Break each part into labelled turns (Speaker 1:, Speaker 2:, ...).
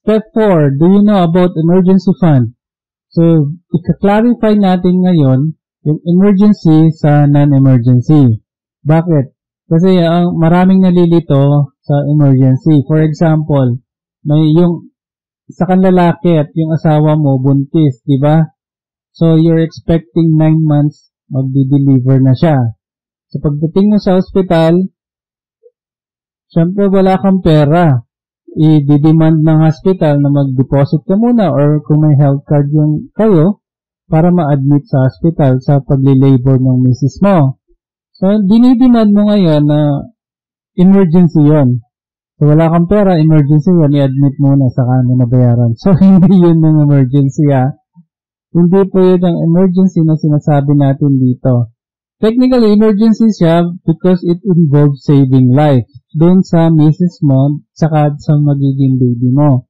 Speaker 1: Step 4, do you know about emergency fund? So, ika-clarify natin ngayon yung emergency sa non-emergency. Bakit? Kasi ang maraming nalilito sa emergency. For example, may yung sa kanlalaki at yung asawa mo buntis, di ba? So, you're expecting 9 months magdi-deliver na siya. So, pagdating mo sa hospital, syempre wala kang pera. I-demand ng hospital na mag-deposit ka muna or kung may health card yung kayo para ma-admit sa hospital sa pagli-labor ng misis mo. So, dinidemand mo ngayon na emergency yon. So, wala kang pera, emergency yon, i-admit muna sa mo nabayaran. So, hindi yun ng emergency ha. Hindi po yun ang emergency na sinasabi natin dito. Technically, emergency siya because it involves saving life doon sa misis mo saka sa magiging baby mo.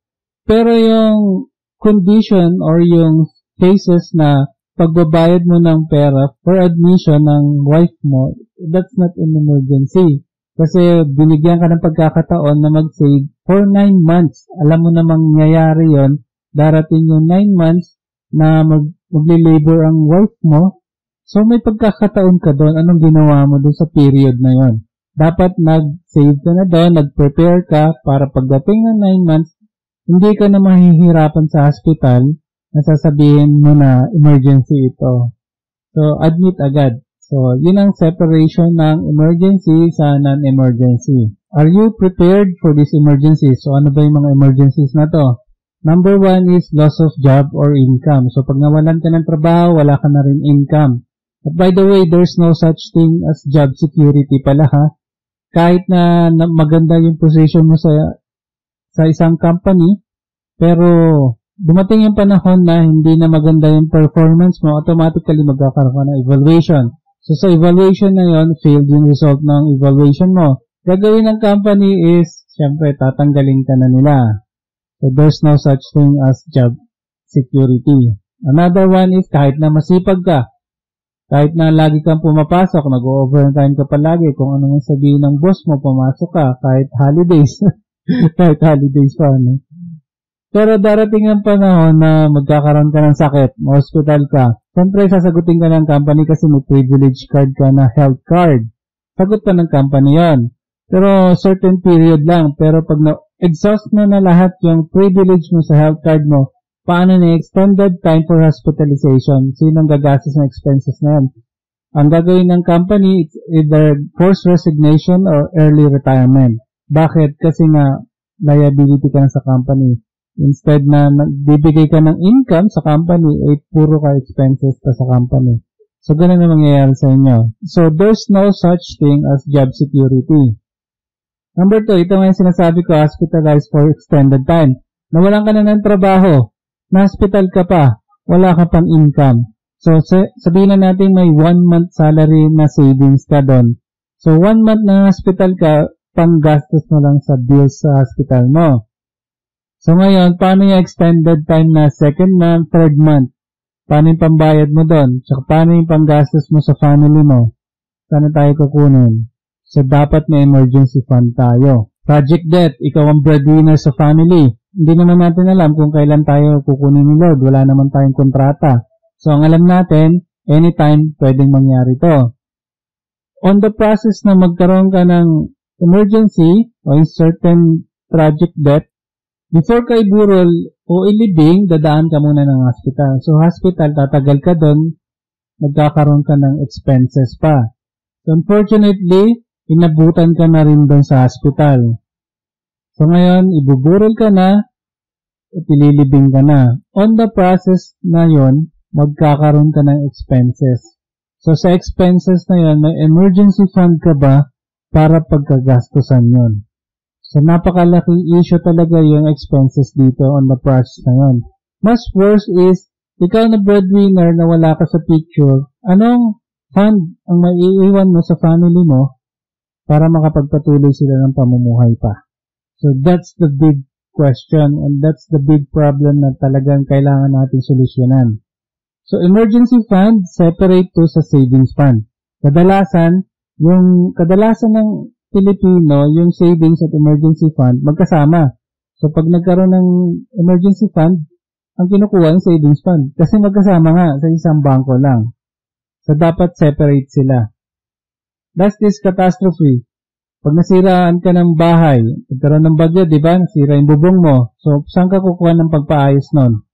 Speaker 1: Pero yung condition or yung cases na pagbabayad mo ng pera for admission ng wife mo, that's not an emergency. Kasi binigyan ka ng pagkakataon na mag-save for 9 months. Alam mo na mangyayari yon darating yung 9 months na mag magli-labor ang wife mo So may pagkakataon ka doon, anong ginawa mo doon sa period na yon? Dapat nag-save ka na doon, nag-prepare ka para pagdating ng 9 months, hindi ka na mahihirapan sa hospital na sasabihin mo na emergency ito. So, admit agad. So, yun ang separation ng emergency sa non-emergency. Are you prepared for this emergency? So, ano ba yung mga emergencies na to? Number one is loss of job or income. So, pag nawalan ka ng trabaho, wala ka na rin income. But by the way, there's no such thing as job security pala ha. Kahit na, maganda yung position mo sa sa isang company, pero dumating yung panahon na hindi na maganda yung performance mo, automatically magkakaroon ka ng evaluation. So sa evaluation na yon, failed yung result ng evaluation mo. Gagawin ng company is, syempre, tatanggalin ka na nila. So there's no such thing as job security. Another one is kahit na masipag ka, kahit na lagi kang pumapasok, nag-overtime ka palagi, kung ano ang sabihin ng boss mo, pumasok ka, kahit holidays. kahit holidays pa, no? Pero darating ang panahon na magkakaroon ka ng sakit, hospital ka, siyempre sasagutin ka ng company kasi may privilege card ka na health card. Sagot ka ng company yon. Pero certain period lang. Pero pag na-exhaust mo na lahat yung privilege mo sa health card mo, paano na extended time for hospitalization? Sinong gagastos ng expenses na yan? Ang gagawin ng company, it's either forced resignation or early retirement. Bakit? Kasi nga, liability ka na sa company. Instead na bibigay ka ng income sa company, eh, puro ka expenses pa sa company. So, ganun na mangyayari sa inyo. So, there's no such thing as job security. Number two, ito nga yung sinasabi ko, hospitalized for extended time. Nawalan ka na ng trabaho na-hospital ka pa, wala ka pang income. So, sabihin na natin may one month salary na savings ka doon. So, one month na hospital ka, panggastos mo lang sa bills sa hospital mo. So, ngayon, paano yung extended time na second month, third month? Paano yung pambayad mo doon? Tsaka paano yung panggastos mo sa family mo? Saan tayo kukunin? So, dapat may emergency fund tayo. Project debt, ikaw ang breadwinner sa family hindi naman natin alam kung kailan tayo kukunin ni Lord. Wala naman tayong kontrata. So, ang alam natin, anytime pwedeng mangyari to. On the process na magkaroon ka ng emergency o certain project debt, before ka iburol o ilibing, dadaan ka muna ng hospital. So, hospital, tatagal ka doon, magkakaroon ka ng expenses pa. So, unfortunately, inabutan ka na rin doon sa hospital. So ngayon, ibuburol ka na at ililibing ka na. On the process na yon, magkakaroon ka ng expenses. So sa expenses na yon, may emergency fund ka ba para pagkagastusan yon? So napakalaking issue talaga yung expenses dito on the process na yon. Mas worse is, ikaw na breadwinner na wala ka sa picture, anong fund ang maiiwan mo sa family mo para makapagpatuloy sila ng pamumuhay pa? So that's the big question and that's the big problem na talagang kailangan natin solusyonan. So emergency fund, separate to sa savings fund. Kadalasan, yung kadalasan ng Pilipino, yung savings at emergency fund, magkasama. So, pag nagkaroon ng emergency fund, ang kinukuha yung savings fund. Kasi magkasama nga sa isang bangko lang. So, dapat separate sila. Last is catastrophe. Pag nasiraan ka ng bahay, nagkaroon ng bagyo, di ba? Nasira yung bubong mo. So, saan ka kukuha ng pagpaayos nun?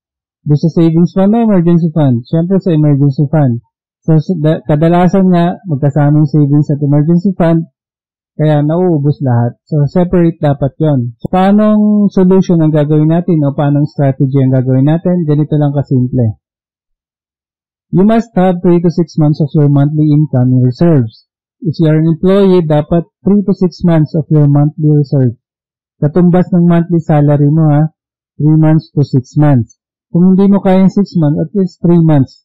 Speaker 1: Doon sa savings fund o emergency fund? Siyempre sa emergency fund. So, kadalasan nga, magkasama yung savings at emergency fund, kaya nauubos lahat. So, separate dapat yon. So, paanong solution ang gagawin natin o paanong strategy ang gagawin natin? Ganito lang kasimple. You must have 3 to 6 months of your monthly income in reserves. If you are an employee, dapat 3 to 6 months of your monthly reserve. Katumbas ng monthly salary mo ha, 3 months to 6 months. Kung hindi mo kaya 6 months, at least 3 months.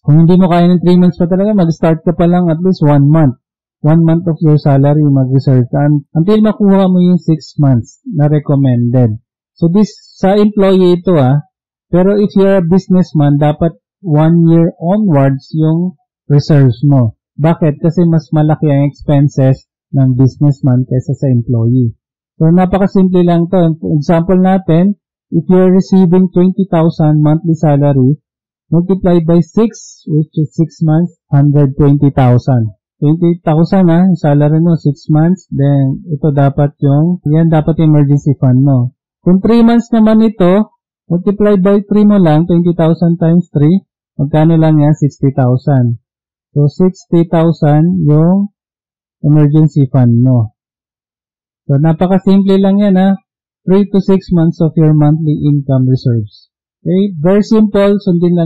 Speaker 1: Kung hindi mo kaya ng 3 months pa talaga, mag-start ka pa lang at least 1 month. 1 month of your salary mag-reserve ka until makuha mo yung 6 months na recommended. So this sa employee ito ah, pero if you're a businessman, dapat 1 year onwards yung reserves mo. Bakit? Kasi mas malaki ang expenses ng businessman kaysa sa employee. So napakasimple lang to. Example natin, if you're receiving 20,000 monthly salary, multiplied by 6, which is 6 months, 120,000. 20,000 ha, salary mo 6 months, then ito dapat yung, yan dapat yung emergency fund mo. Kung 3 months naman ito, multiplied by 3 mo lang, 20,000 times 3, magkano lang yan? 60,000. So, 60,000 yung emergency fund mo. So, napaka-simple lang yan ha. 3 to 6 months of your monthly income reserves. Okay? Very simple. Sundin lang